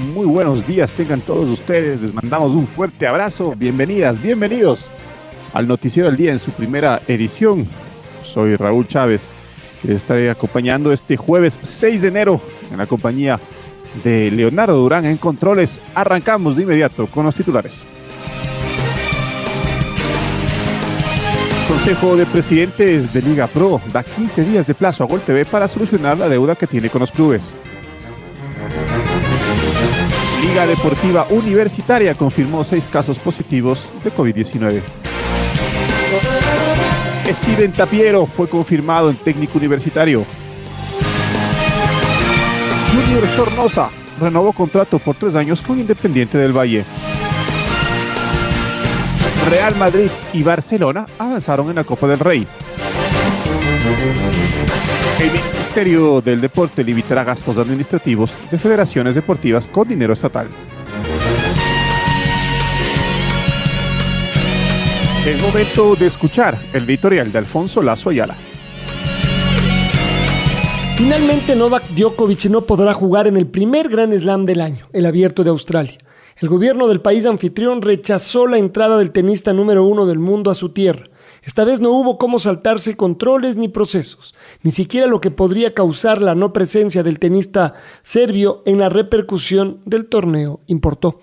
muy buenos días tengan todos ustedes. Les mandamos un fuerte abrazo. Bienvenidas, bienvenidos al Noticiero del Día en su primera edición. Soy Raúl Chávez. Les estaré acompañando este jueves 6 de enero en la compañía de Leonardo Durán en Controles. Arrancamos de inmediato con los titulares. Consejo de Presidentes de Liga Pro da 15 días de plazo a Gol TV para solucionar la deuda que tiene con los clubes. Liga Deportiva Universitaria confirmó seis casos positivos de COVID-19. Steven Tapiero fue confirmado en técnico universitario. Junior Sornosa renovó contrato por tres años con Independiente del Valle. Real Madrid y Barcelona avanzaron en la Copa del Rey. El Ministerio del Deporte limitará gastos administrativos de federaciones deportivas con dinero estatal. Es momento de escuchar el editorial de Alfonso Lazo Ayala. Finalmente Novak Djokovic no podrá jugar en el primer Gran Slam del año, el abierto de Australia. El gobierno del país anfitrión rechazó la entrada del tenista número uno del mundo a su tierra esta vez no hubo cómo saltarse controles ni procesos, ni siquiera lo que podría causar la no presencia del tenista serbio en la repercusión del torneo importó.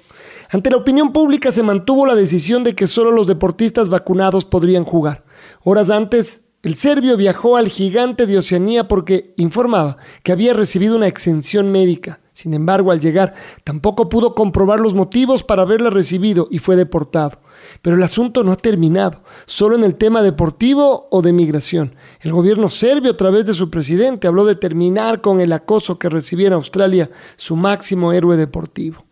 Ante la opinión pública se mantuvo la decisión de que solo los deportistas vacunados podrían jugar. Horas antes, el serbio viajó al gigante de Oceanía porque informaba que había recibido una exención médica. Sin embargo, al llegar, tampoco pudo comprobar los motivos para haberla recibido y fue deportado. Pero el asunto no ha terminado, solo en el tema deportivo o de migración. El gobierno serbio, a través de su presidente, habló de terminar con el acoso que recibía en Australia su máximo héroe deportivo.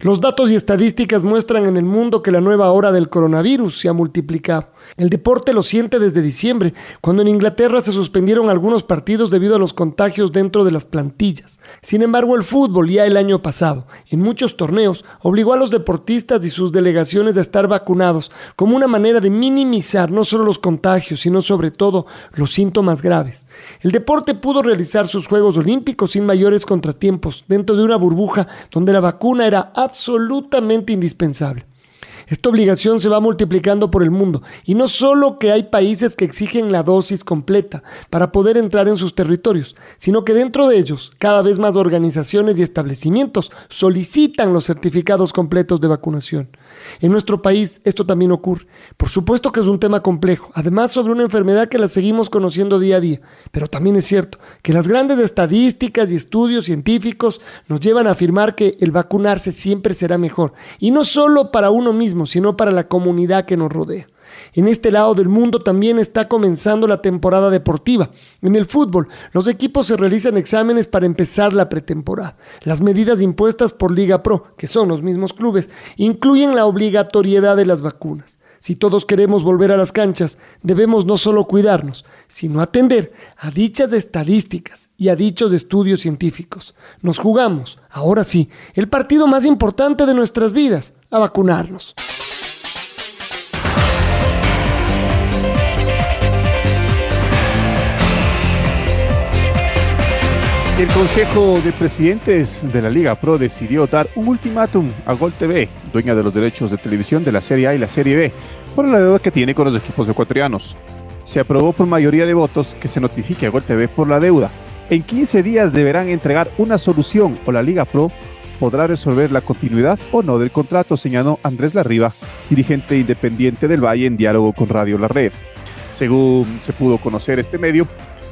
Los datos y estadísticas muestran en el mundo que la nueva hora del coronavirus se ha multiplicado. El deporte lo siente desde diciembre, cuando en Inglaterra se suspendieron algunos partidos debido a los contagios dentro de las plantillas. Sin embargo, el fútbol ya el año pasado, en muchos torneos, obligó a los deportistas y sus delegaciones a estar vacunados como una manera de minimizar no solo los contagios, sino sobre todo los síntomas graves. El deporte pudo realizar sus Juegos Olímpicos sin mayores contratiempos, dentro de una burbuja donde la vacuna era absolutamente indispensable. Esta obligación se va multiplicando por el mundo y no solo que hay países que exigen la dosis completa para poder entrar en sus territorios, sino que dentro de ellos cada vez más organizaciones y establecimientos solicitan los certificados completos de vacunación. En nuestro país esto también ocurre. Por supuesto que es un tema complejo, además sobre una enfermedad que la seguimos conociendo día a día, pero también es cierto que las grandes estadísticas y estudios científicos nos llevan a afirmar que el vacunarse siempre será mejor, y no solo para uno mismo, sino para la comunidad que nos rodea. En este lado del mundo también está comenzando la temporada deportiva. En el fútbol, los equipos se realizan exámenes para empezar la pretemporada. Las medidas impuestas por Liga Pro, que son los mismos clubes, incluyen la obligatoriedad de las vacunas. Si todos queremos volver a las canchas, debemos no solo cuidarnos, sino atender a dichas estadísticas y a dichos estudios científicos. Nos jugamos, ahora sí, el partido más importante de nuestras vidas, a vacunarnos. El Consejo de Presidentes de la Liga Pro decidió dar un ultimátum a Gol TV, dueña de los derechos de televisión de la Serie A y la Serie B, por la deuda que tiene con los equipos ecuatorianos. Se aprobó por mayoría de votos que se notifique a Gol TV por la deuda. En 15 días deberán entregar una solución o la Liga Pro podrá resolver la continuidad o no del contrato, señaló Andrés Larriba, dirigente independiente del Valle en diálogo con Radio La Red. Según se pudo conocer este medio,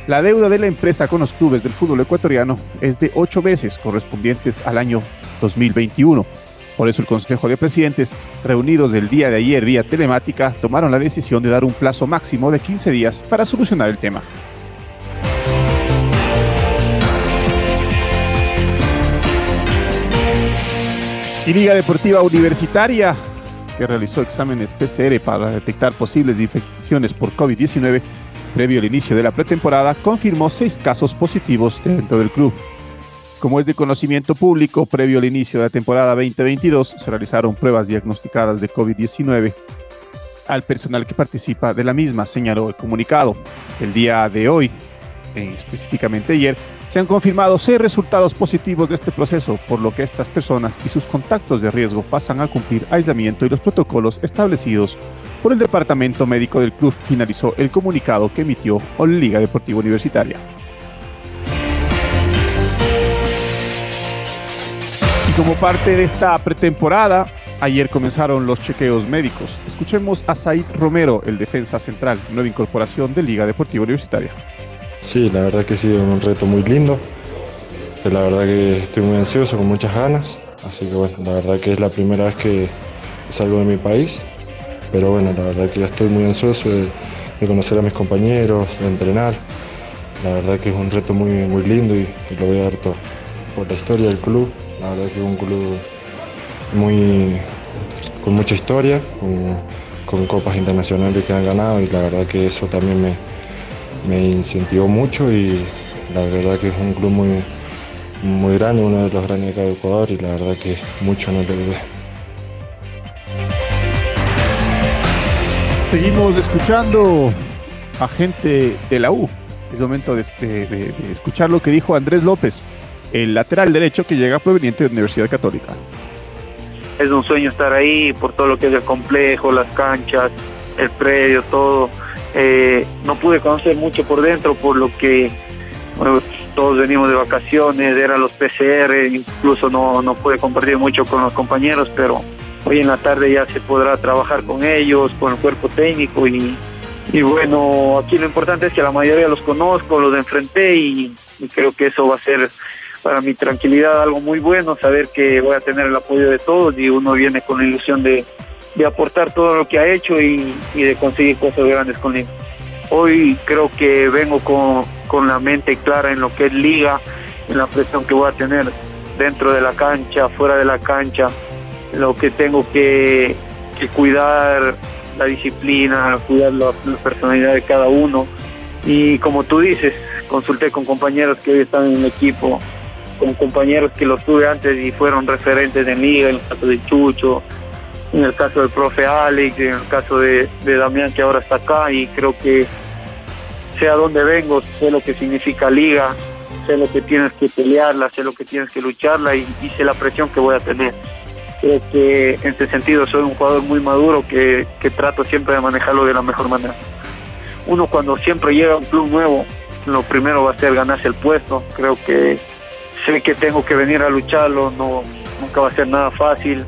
la deuda de la empresa con los clubes del fútbol ecuatoriano es de ocho meses correspondientes al año 2021. Por eso el Consejo de Presidentes, reunidos el día de ayer vía telemática, tomaron la decisión de dar un plazo máximo de 15 días para solucionar el tema. Y Liga Deportiva Universitaria, que realizó exámenes PCR para detectar posibles infecciones por COVID-19 previo al inicio de la pretemporada, confirmó seis casos positivos dentro del club. Como es de conocimiento público, previo al inicio de la temporada 2022 se realizaron pruebas diagnosticadas de COVID-19 al personal que participa de la misma, señaló el comunicado. El día de hoy, eh, específicamente ayer, se han confirmado seis resultados positivos de este proceso, por lo que estas personas y sus contactos de riesgo pasan a cumplir aislamiento y los protocolos establecidos por el Departamento Médico del club, finalizó el comunicado que emitió Liga Deportiva Universitaria. Y como parte de esta pretemporada, ayer comenzaron los chequeos médicos. Escuchemos a Said Romero, el defensa central, nueva incorporación de Liga Deportiva Universitaria. Sí, la verdad que ha sido un reto muy lindo. La verdad que estoy muy ansioso, con muchas ganas. Así que bueno, la verdad que es la primera vez que salgo de mi país. Pero bueno, la verdad que ya estoy muy ansioso de, conocer a mis compañeros, de entrenar. La verdad que es un reto muy, muy lindo y, lo voy a dar todo. Por la historia del club, la verdad que es un club muy, con mucha historia, con, copas internacionales que han ganado y la verdad que eso también me, me incentivó mucho y la verdad que es un club muy, muy grande, uno de los grandes de Ecuador y la verdad que mucho no le Seguimos escuchando a gente de la U. Es momento de, escuchar lo que dijo Andrés López, el lateral derecho que llega proveniente de Universidad Católica. Es un sueño estar ahí por todo lo que es el complejo, las canchas, el predio, todo. Eh, no pude conocer mucho por dentro por lo que todos venimos de vacaciones, eran los PCR, incluso no, no pude compartir mucho con los compañeros, pero hoy en la tarde ya se podrá trabajar con ellos, con el cuerpo técnico y, bueno, aquí lo importante es que la mayoría los conozco, los enfrenté y creo que eso va a ser para mi tranquilidad algo muy bueno, saber que voy a tener el apoyo de todos y uno viene con la ilusión de, aportar todo lo que ha hecho y, de conseguir cosas grandes con él. Hoy creo que vengo con, con la mente clara en lo que es liga, en la presión que voy a tener dentro de la cancha, fuera de la cancha, lo que tengo que, cuidar la disciplina, cuidar la, personalidad de cada uno. Y como tú dices, consulté con compañeros que hoy están en el equipo con compañeros que los tuve antes y fueron referentes de liga, en el caso de Chucho, en el caso del profe Alex, en el caso de, Damián que ahora está acá y creo que sea donde vengo, sé lo que significa liga, sé lo que tienes que pelearla, sé lo que tienes que lucharla y, sé la presión que voy a tener. Que en este sentido soy un jugador muy maduro que, trato siempre de manejarlo de la mejor manera. Uno cuando siempre llega un club nuevo, lo primero va a ser ganarse el puesto. Creo que sé que tengo que venir a lucharlo, no, nunca va a ser nada fácil.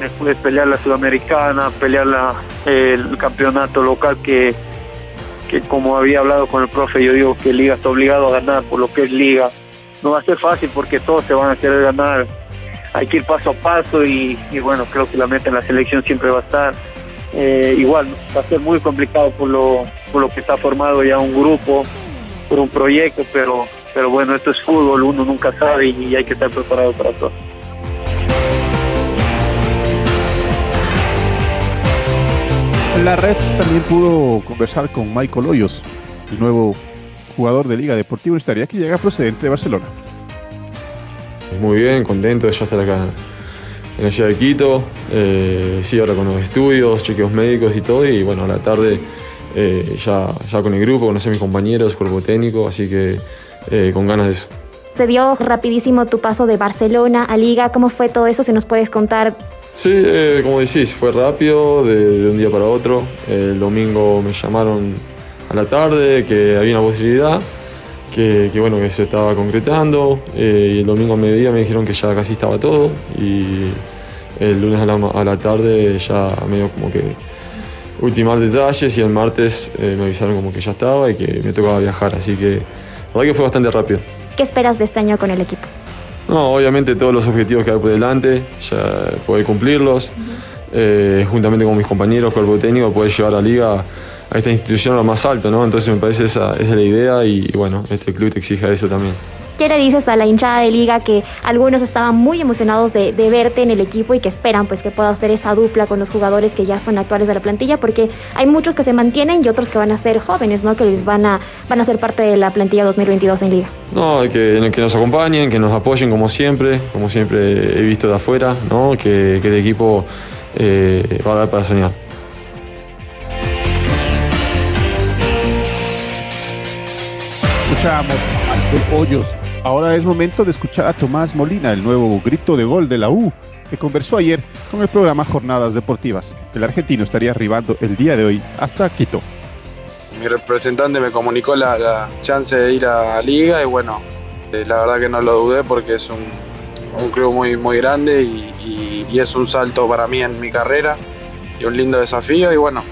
Después pelear la Sudamericana, pelear la, el campeonato local que, que como había hablado con el profe, yo digo que Liga está obligado a ganar por lo que es Liga. No va a ser fácil porque todos se van a querer ganar. Hay que ir paso a paso y, bueno, creo que la meta en la selección siempre va a estar. Eh, igual va a ser muy complicado por lo, por lo que está formado ya un grupo, por un proyecto, pero pero bueno, esto es fútbol, uno nunca sabe y hay que estar preparado para todo. La red también pudo conversar con Michael Hoyos, el nuevo jugador de Liga Deportiva Universitaria que llega procedente de Barcelona. Muy bien, contento de ya estar acá en la ciudad de Quito. Eh, sí, ahora con los estudios, chequeos médicos y todo. Y bueno, a la tarde eh, ya, ya con el grupo, conocer a mis compañeros, cuerpo técnico, así que eh, con ganas de eso. Se dio rapidísimo tu paso de Barcelona a Liga. ¿Cómo fue todo eso? Si nos puedes contar. Sí, eh, como decís, fue rápido, de, un día para otro. El domingo me llamaron a la tarde, que había una posibilidad, que, bueno, que se estaba concretando. Eh, y el domingo a mediodía me dijeron que ya casi estaba todo. Y el lunes a la, a la tarde ya medio como que ultimar detalles y el martes me avisaron como que ya estaba y que me tocaba viajar. Así que la verdad que fue bastante rápido. ¿Qué esperas de este año con el equipo? No, obviamente todos los objetivos que hay por delante, ya poder cumplirlos, eh, juntamente con mis compañeros, cuerpo técnico, poder llevar a la liga a esta institución lo más alto, ¿no? Entonces me parece esa, esa es la idea y, bueno, este club te exige eso también. ¿Qué le dices a la hinchada de liga que algunos estaban muy emocionados de, verte en el equipo y que esperan pues que pueda hacer esa dupla con los jugadores que ya son actuales de la plantilla? Porque hay muchos que se mantienen y otros que van a ser jóvenes, ¿no? Que les van a, van a ser parte de la plantilla 2022 en liga. No, que, que nos acompañen, que nos apoyen como siempre, como siempre he visto de afuera, ¿no? Que, que el equipo eh, va a dar para soñar. Escuchamos a Hoyos Ahora es momento de escuchar a Tomás Molina, el nuevo grito de gol de la U, que conversó ayer con el programa Jornadas Deportivas. El argentino estaría arribando el día de hoy hasta Quito. Mi representante me comunicó la, chance de ir a Liga y bueno, eh, la verdad que no lo dudé porque es un, club muy, muy grande y, es un salto para mí en mi carrera y un lindo desafío y bueno,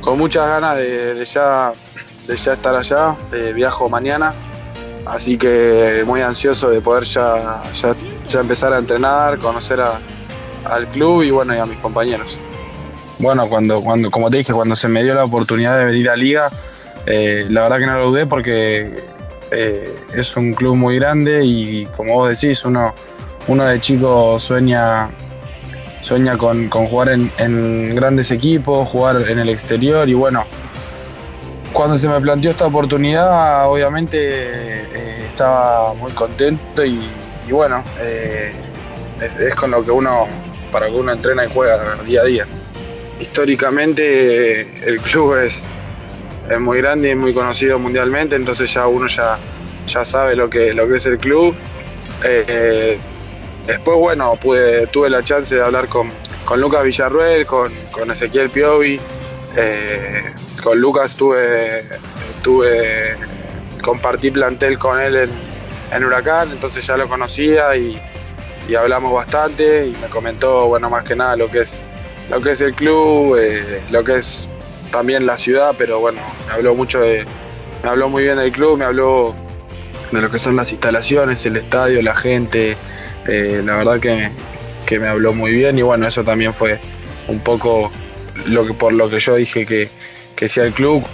con muchas ganas de, ya, de ya estar allá, eh, viajo mañana Así que muy ansioso de poder ya, ya, empezar a entrenar, conocer al club y bueno, y a mis compañeros. Bueno, cuando, cuando, como te dije, cuando se me dio la oportunidad de venir a Liga, eh, la verdad que no lo dudé porque eh, es un club muy grande y como vos decís, uno, uno de chico sueña, sueña con, jugar en, en, grandes equipos, jugar en el exterior y bueno, cuando se me planteó esta oportunidad, obviamente eh, estaba muy contento y, bueno, eh, es, con lo que uno, para que uno entrena y juega día a día. Históricamente el club es, es muy grande y muy conocido mundialmente, entonces ya uno ya, ya sabe lo que, lo que es el club. Eh, después, bueno, pude, tuve la chance de hablar con, Lucas Villarruel, con, con Ezequiel Piovi con Lucas tuve, tuve compartí plantel con él en, Huracán, entonces ya lo conocía y, hablamos bastante y me comentó, bueno, más que nada lo que es, lo que es el club, eh, lo que es también la ciudad, pero bueno, me habló mucho de, me habló muy bien del club, me habló de lo que son las instalaciones, el estadio, la gente, eh, la verdad que, que me habló muy bien y bueno, eso también fue un poco lo que, por lo que yo dije que, que sea el club.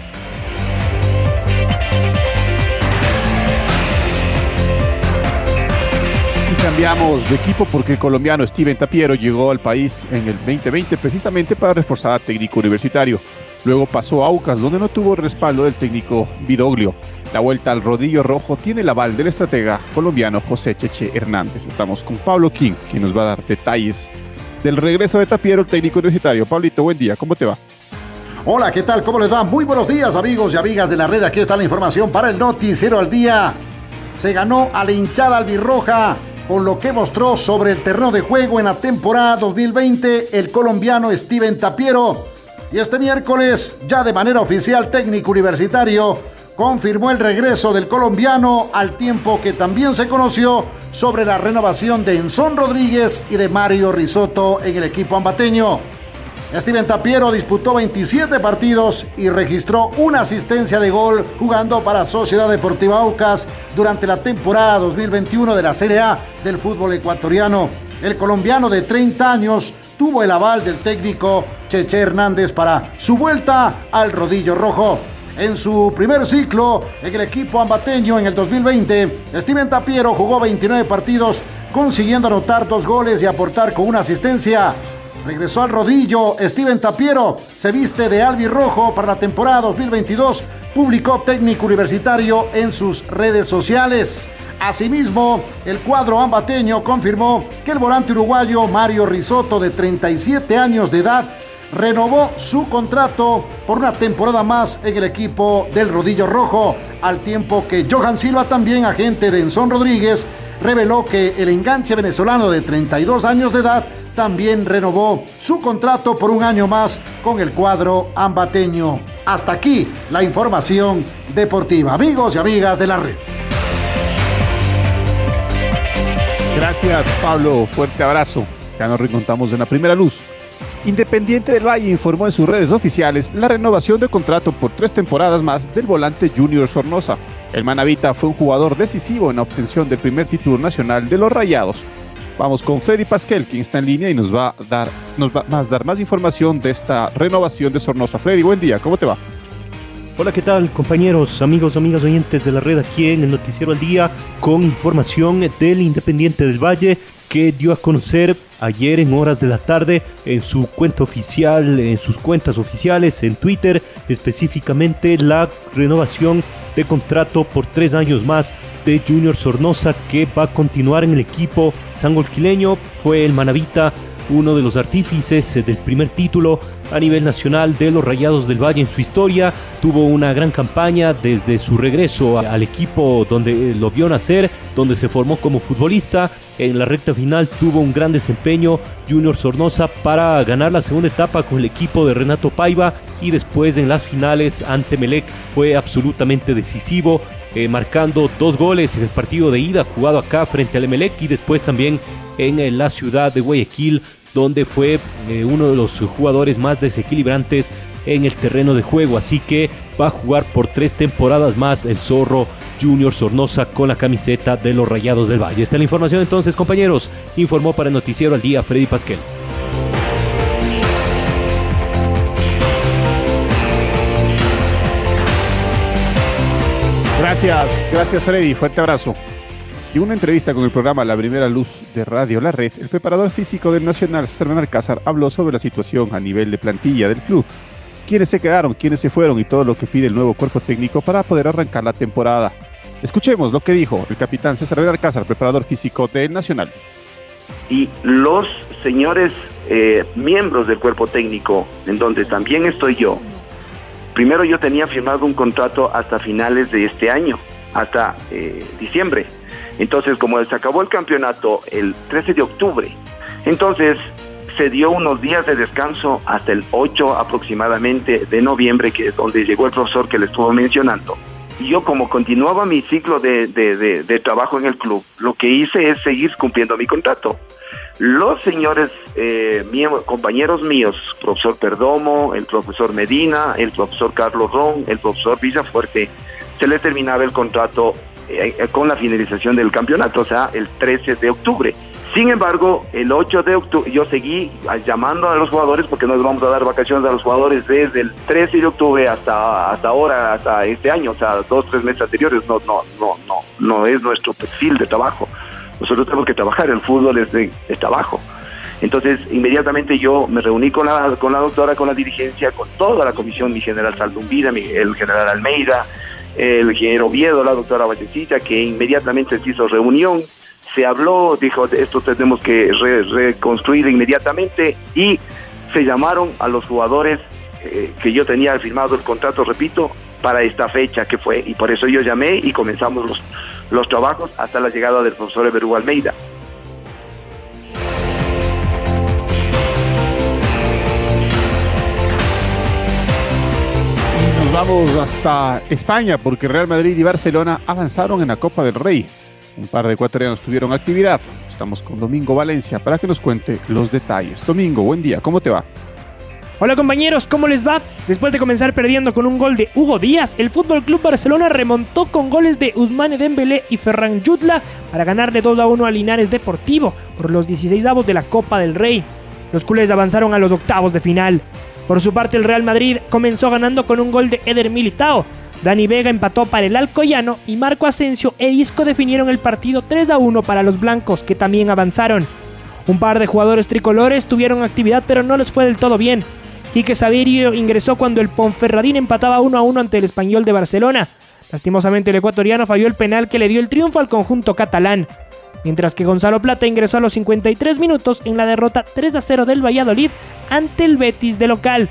Cambiamos de equipo porque el colombiano Steven Tapiero llegó al país en el 2020 precisamente para reforzar a técnico universitario. Luego pasó a Aucas, donde no tuvo respaldo del técnico Vidoglio. La vuelta al rodillo rojo tiene el aval del estratega colombiano José Cheche Hernández. Estamos con Pablo King, quien nos va a dar detalles del regreso de Tapiero, el técnico universitario. Pablito, buen día, ¿cómo te va? Hola, ¿qué tal? ¿Cómo les va? Muy buenos días, amigos y amigas de la red. Aquí está la información para el Noticiero al Día. Se ganó a la hinchada albirroja con lo que mostró sobre el terreno de juego en la temporada 2020 el colombiano Steven Tapiero. Y este miércoles, ya de manera oficial, técnico universitario confirmó el regreso del colombiano al tiempo que también se conoció sobre la renovación de Enson Rodríguez y de Mario Risotto en el equipo ambateño. Steven Tapiero disputó 27 partidos y registró una asistencia de gol jugando para Sociedad Deportiva Aucas durante la temporada 2021 de la Serie A del fútbol ecuatoriano. El colombiano de 30 años tuvo el aval del técnico Cheche Hernández para su vuelta al rodillo rojo. En su primer ciclo en el equipo ambateño en el 2020, Steven Tapiero jugó 29 partidos, consiguiendo anotar dos goles y aportar con una asistencia. Regresó al rodillo Steven Tapiero, se viste de albirrojo para la temporada 2022, publicó técnico universitario en sus redes sociales. Asimismo, el cuadro ambateño confirmó que el volante uruguayo Mario Risotto, de 37 años de edad, renovó su contrato por una temporada más en el equipo del Rodillo Rojo, al tiempo que Johan Silva, también agente de Enson Rodríguez, reveló que el enganche venezolano de 32 años de edad también renovó su contrato por un año más con el cuadro ambateño. Hasta aquí la información deportiva, amigos y amigas de la red. Gracias Pablo, fuerte abrazo. Ya nos reencontramos en la primera luz. Independiente del Valle informó en sus redes oficiales la renovación de contrato por tres temporadas más del volante Junior Sornosa. El Manavita fue un jugador decisivo en la obtención del primer título nacional de los Rayados. Vamos con Freddy Pasquel, quien está en línea y nos va a dar, nos va a dar más información de esta renovación de Sornosa. Freddy, buen día, ¿cómo te va? Hola, ¿qué tal compañeros, amigos, amigas oyentes de la red aquí en el Noticiero al Día con información del Independiente del Valle que dio a conocer ayer en horas de la tarde en su cuenta oficial, en sus cuentas oficiales, en Twitter, específicamente la renovación de contrato por tres años más de Junior Sornosa que va a continuar en el equipo sangolquileño. Fue el Manavita uno de los artífices del primer título a nivel nacional de los Rayados del Valle en su historia. Tuvo una gran campaña desde su regreso al equipo donde lo vio nacer, donde se formó como futbolista. En la recta final tuvo un gran desempeño Junior Sornosa para ganar la segunda etapa con el equipo de Renato Paiva y después en las finales ante Melec fue absolutamente decisivo. Eh, marcando dos goles en el partido de ida jugado acá frente al Emelec y después también en eh, la ciudad de Guayaquil donde fue eh, uno de los jugadores más desequilibrantes en el terreno de juego. Así que va a jugar por tres temporadas más el Zorro Junior Sornosa con la camiseta de los Rayados del Valle. Esta es la información entonces, compañeros. Informó para el Noticiero al Día Freddy Pasquel. Gracias, gracias Freddy. Fuerte abrazo. En una entrevista con el programa La Primera Luz de Radio La Red, el preparador físico del Nacional, César Alcázar, habló sobre la situación a nivel de plantilla del club, quiénes se quedaron, quiénes se fueron y todo lo que pide el nuevo cuerpo técnico para poder arrancar la temporada. Escuchemos lo que dijo el capitán César Alcázar, preparador físico del Nacional. Y los señores eh, miembros del cuerpo técnico, en donde también estoy yo, primero yo tenía firmado un contrato hasta finales de este año, hasta eh, diciembre entonces, como se acabó el campeonato el 13 de octubre, entonces se dio unos días de descanso hasta el 8 aproximadamente de noviembre, que es donde llegó el profesor que le estuvo mencionando. Y yo como continuaba mi ciclo de, trabajo en el club, lo que hice es seguir cumpliendo mi contrato. Los señores eh, compañeros míos, profesor Perdomo, el profesor Medina, el profesor Carlos Ron, el profesor Villafuerte, se les terminaba el contrato eh, con la finalización del campeonato, o sea, el 13 de octubre. Sin embargo, el 8 de octubre yo seguí llamando a los jugadores porque nos vamos a dar vacaciones a los jugadores desde el 13 de octubre hasta hasta ahora, hasta este año, o sea, dos tres meses anteriores. No no no no no es nuestro perfil de trabajo. Nosotros tenemos que trabajar. El fútbol es de, trabajo. Entonces, inmediatamente yo me reuní con la, con la doctora, con la dirigencia, con toda la comisión, mi general Saldumbida, mi, el general Almeida, el ingeniero Oviedo, la doctora Vallecita, que inmediatamente se hizo reunión, se habló, dijo, esto tenemos que reconstruir inmediatamente y se llamaron a los jugadores eh, que yo tenía firmado el contrato, repito, para esta fecha que fue, y por eso yo llamé y comenzamos los, los trabajos hasta la llegada del profesor Everú Almeida. Vamos hasta España porque Real Madrid y Barcelona avanzaron en la Copa del Rey. Un par de ecuatorianos tuvieron actividad. Estamos con Domingo Valencia para que nos cuente los detalles. Domingo, buen día, ¿cómo te va? Hola compañeros, ¿cómo les va? Después de comenzar perdiendo con un gol de Hugo Díaz, el Fútbol Club Barcelona remontó con goles de Usmane Dembélé y Ferran Jutla para ganarle 2 a 1 a Linares Deportivo por los 16 avos de la Copa del Rey. Los culés avanzaron a los octavos de final. Por su parte, el Real Madrid comenzó ganando con un gol de Eder Militao. Dani Vega empató para el Alcoyano y Marco Asensio e Isco definieron el partido 3 a 1 para los blancos, que también avanzaron. Un par de jugadores tricolores tuvieron actividad, pero no les fue del todo bien. Quique Sabirio ingresó cuando el Ponferradín empataba 1 a 1 ante el Español de Barcelona. Lastimosamente, el ecuatoriano falló el penal que le dio el triunfo al conjunto catalán mientras que Gonzalo Plata ingresó a los 53 minutos en la derrota 3 a 0 del Valladolid ante el Betis de local.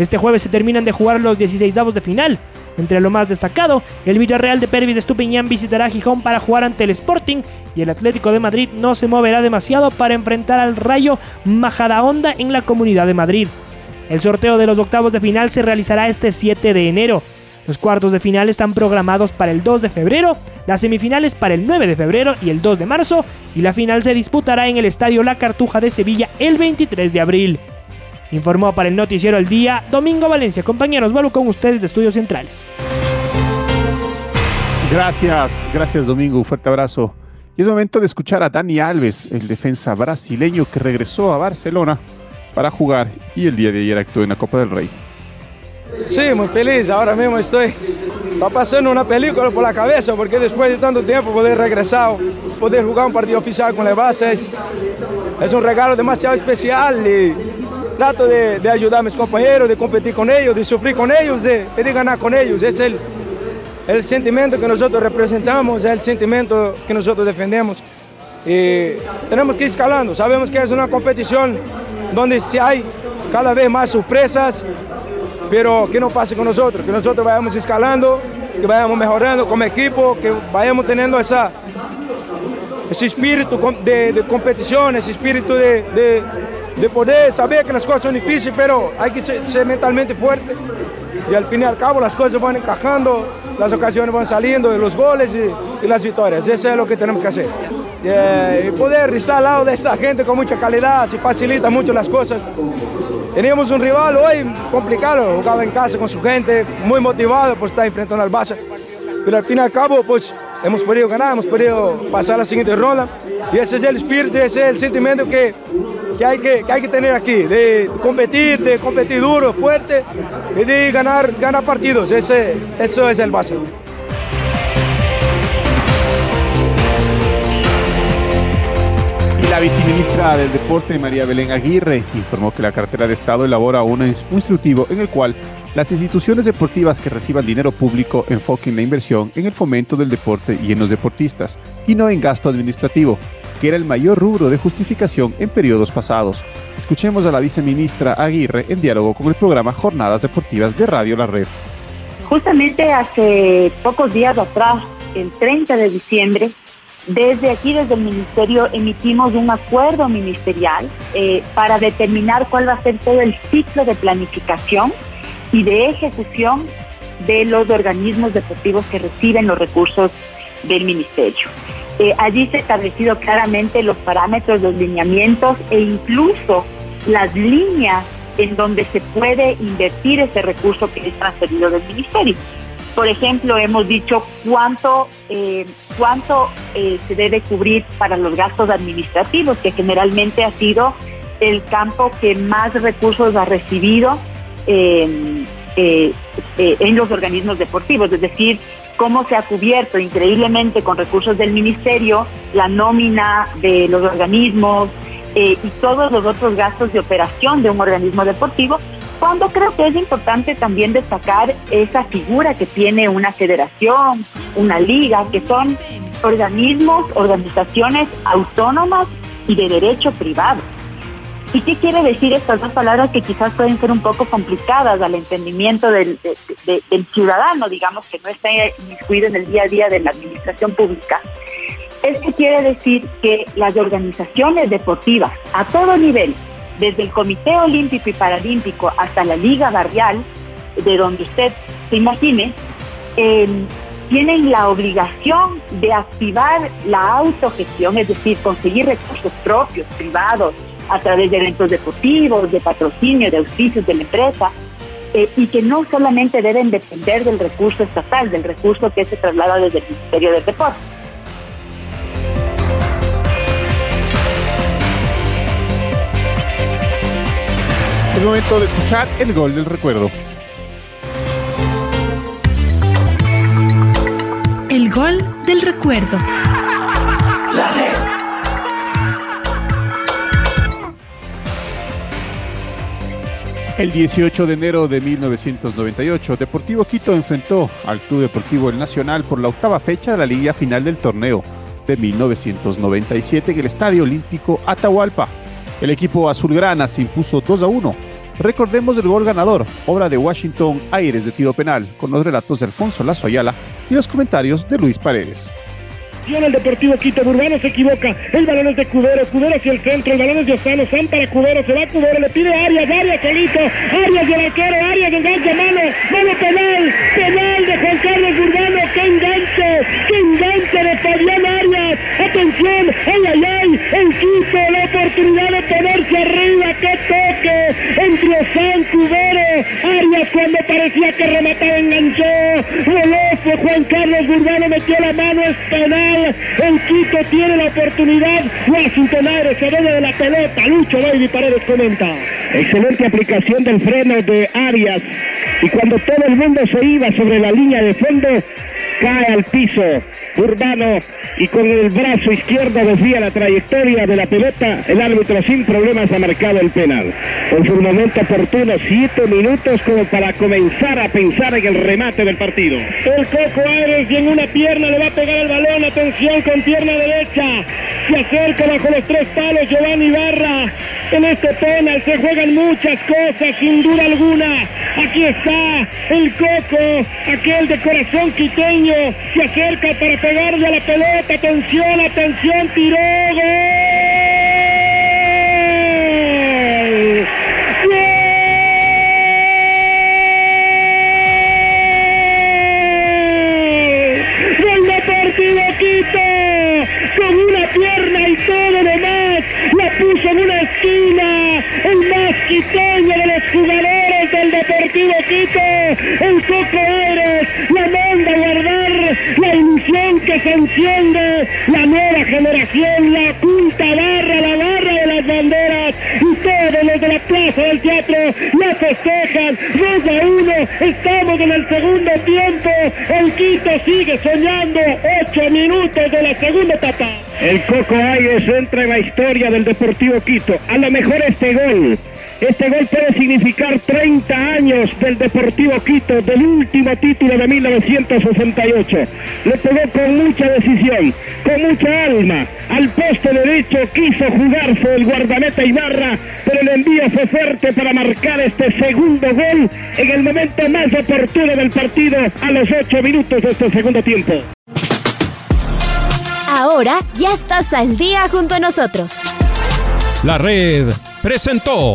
Este jueves se terminan de jugar los 16 avos de final. Entre lo más destacado, el Villarreal de Pervis de Estupiñán visitará Gijón para jugar ante el Sporting y el Atlético de Madrid no se moverá demasiado para enfrentar al Rayo Majadahonda en la Comunidad de Madrid. El sorteo de los octavos de final se realizará este 7 de enero. Los cuartos de final están programados para el 2 de febrero, las semifinales para el 9 de febrero y el 2 de marzo, y la final se disputará en el Estadio La Cartuja de Sevilla el 23 de abril. Informó para el Noticiero El Día, Domingo Valencia. Compañeros, vuelvo con ustedes de Estudios Centrales. Gracias, gracias Domingo, un fuerte abrazo. Y es momento de escuchar a Dani Alves, el defensa brasileño que regresó a Barcelona para jugar y el día de ayer actuó en la Copa del Rey. Sí, muy feliz. Ahora mismo estoy va pasando una película por la cabeza porque después de tanto tiempo poder regresar, poder jugar un partido oficial con las bases, es un regalo demasiado especial y trato de, de, ayudar a mis compañeros, de competir con ellos, de sufrir con ellos, de, de ganar con ellos. Es el, el sentimiento que nosotros representamos, es el sentimiento que nosotros defendemos. Y tenemos que ir escalando. Sabemos que es una competición donde si hay cada vez más sorpresas, pero que no pase con nosotros, que nosotros vayamos escalando, que vayamos mejorando como equipo, que vayamos teniendo esa, ese espíritu de, de competición, ese espíritu de, de, de, poder saber que las cosas son difíciles, pero hay que ser, ser, mentalmente fuerte. Y al fin y al cabo las cosas van encajando, las ocasiones van saliendo, los goles y, y las victorias. Eso es lo que tenemos que hacer. Y, y poder estar al lado de esta gente con mucha calidad, se facilita mucho las cosas. Teníamos un rival hoy complicado, jugaba en casa con su gente, muy motivado por estar enfrentando al Barça. Pero al fin y al cabo, pues hemos podido ganar, hemos podido pasar la siguiente ronda. Y ese es el espíritu, ese es el sentimiento que, que, hay, que, que hay que tener aquí, de competir, de competir duro, fuerte y de ganar, ganar partidos. Ese, eso es el Barça. La viceministra del Deporte, María Belén Aguirre, informó que la cartera de Estado elabora un instructivo en el cual las instituciones deportivas que reciban dinero público enfoquen la inversión en el fomento del deporte y en los deportistas, y no en gasto administrativo, que era el mayor rubro de justificación en periodos pasados. Escuchemos a la viceministra Aguirre en diálogo con el programa Jornadas Deportivas de Radio La Red. Justamente hace pocos días atrás, el 30 de diciembre, desde aquí, desde el Ministerio, emitimos un acuerdo ministerial eh, para determinar cuál va a ser todo el ciclo de planificación y de ejecución de los organismos deportivos que reciben los recursos del Ministerio. Eh, allí se ha establecido claramente los parámetros, los lineamientos e incluso las líneas en donde se puede invertir ese recurso que es transferido del Ministerio. Por ejemplo, hemos dicho cuánto, eh, cuánto eh, se debe cubrir para los gastos administrativos, que generalmente ha sido el campo que más recursos ha recibido eh, en los organismos deportivos, es decir, cómo se ha cubierto increíblemente con recursos del ministerio la nómina de los organismos y todos los otros gastos de operación de un organismo deportivo, cuando creo que es importante también destacar esa figura que tiene una federación, una liga, que son organismos, organizaciones autónomas y de derecho privado. ¿Y qué quiere decir estas dos palabras que quizás pueden ser un poco complicadas al entendimiento del, de, de, del ciudadano, digamos, que no está inmiscuido en el día a día de la administración pública? Esto quiere decir que las organizaciones deportivas a todo nivel, desde el Comité Olímpico y Paralímpico hasta la Liga Barrial, de donde usted se imagine, eh, tienen la obligación de activar la autogestión, es decir, conseguir recursos propios, privados, a través de eventos deportivos, de patrocinio, de auspicios de la empresa, eh, y que no solamente deben depender del recurso estatal, del recurso que se traslada desde el Ministerio del Deporte. Momento de escuchar el gol del recuerdo. El gol del recuerdo. La red. El 18 de enero de 1998, Deportivo Quito enfrentó al Club Deportivo El Nacional por la octava fecha de la liga final del torneo de 1997 en el Estadio Olímpico Atahualpa. El equipo azulgrana se impuso 2 a 1. Recordemos el gol ganador, obra de Washington Aires de tiro penal, con los relatos de Alfonso Lazo Ayala y los comentarios de Luis Paredes. El Deportivo Quito, Urbano se equivoca, el balón es de Cudero, Cudero hacia el centro, el balón es de Osano, San para Cudero, se va Cudero, le pide Arias, Arias solito, Arias del arquero, Arias engancha mano, mano penal, penal de Juan Carlos Urbano, qué enganche, qué enganche de Fabián Arias, atención, ay ay ay, el Quito, la oportunidad de ponerse arriba, qué toque, entre Osán, Cudero, Arias cuando parecía que remataba enganchó, fue Juan Carlos Burbano metió la mano, es penal. El Quito tiene la oportunidad. Washington Aires se de la pelota. Lucho Baby Paredes comenta. Excelente aplicación del freno de Arias. Y cuando todo el mundo se iba sobre la línea de fondo, cae al piso Urbano y con el brazo izquierdo desvía la trayectoria de la pelota. El árbitro sin problemas ha marcado el penal. En su momento oportuno, siete minutos como para comenzar a pensar en el remate del partido. El Coco Aires y en una pierna le va a pegar el balón. Atención con pierna derecha. Se acerca bajo los tres palos Giovanni Barra. En este penal se juegan muchas cosas, sin duda alguna. Aquí está el Coco, aquel de corazón quiteño. Se acerca para pegarle a la pelota. Atención, atención, tiró. ¡Gol! ¡Gol Deportivo Quito! Con una pierna y todo demás. La puso en una esquina. El más quiteño de los jugadores del Deportivo Quito. El Coco Aires la manda a guardar. La ilusión que se enciende. La nueva generación. La quinta barra. La barra de las banderas. Y todos los de la plaza del teatro la festejan. 2 a 1. Estamos en el segundo tiempo. El Quito sigue soñando. 8 minutos de la segunda etapa. El Coco Ayes entra en la historia del Deportivo Quito. A lo mejor este gol. Este gol puede significar 30 años del Deportivo Quito, del último título de 1968. Le pegó con mucha decisión, con mucha alma. Al poste derecho quiso jugarse el guardameta Ibarra, pero el envío fue fuerte para marcar este segundo gol en el momento más oportuno del partido, a los 8 minutos de este segundo tiempo. Ahora ya estás al día junto a nosotros. La red presentó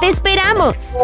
¡Te esperamos!